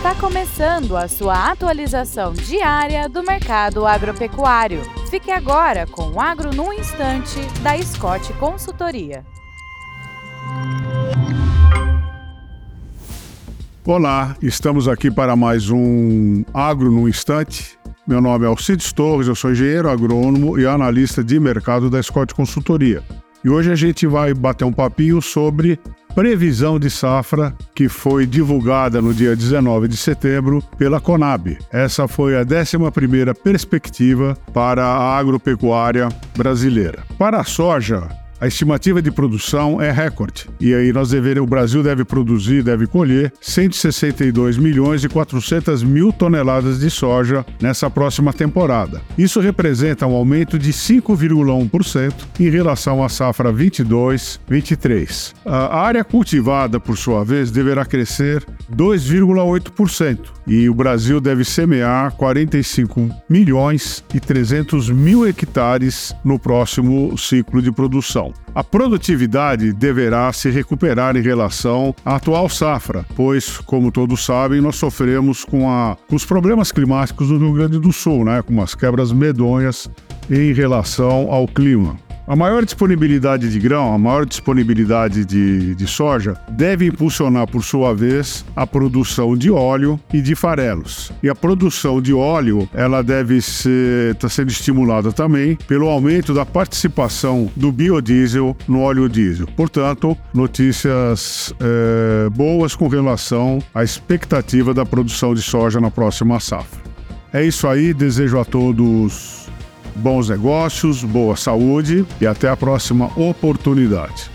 Está começando a sua atualização diária do mercado agropecuário. Fique agora com o Agro no Instante, da Scott Consultoria. Olá, estamos aqui para mais um Agro no Instante. Meu nome é Alcides Torres, eu sou engenheiro agrônomo e analista de mercado da Scott Consultoria. E hoje a gente vai bater um papinho sobre previsão de safra que foi divulgada no dia 19 de setembro pela Conab. Essa foi a 11ª perspectiva para a agropecuária brasileira. Para a soja, a estimativa de produção é recorde. E aí nós deveremos, o Brasil deve produzir, deve colher 162 milhões e 400 mil toneladas de soja nessa próxima temporada. Isso representa um aumento de 5,1% em relação à safra 22-23. A área cultivada, por sua vez, deverá crescer 2,8% e o Brasil deve semear 45 milhões e 300 mil hectares no próximo ciclo de produção. A produtividade deverá se recuperar em relação à atual safra, pois, como todos sabem, nós sofremos com, a, com os problemas climáticos no Rio Grande do Sul, né, com umas quebras medonhas em relação ao clima. A maior disponibilidade de grão, a maior disponibilidade de, de soja, deve impulsionar, por sua vez, a produção de óleo e de farelos. E a produção de óleo, ela deve estar tá sendo estimulada também pelo aumento da participação do biodiesel no óleo diesel. Portanto, notícias é, boas com relação à expectativa da produção de soja na próxima safra. É isso aí, desejo a todos bons negócios, boa saúde e até a próxima oportunidade.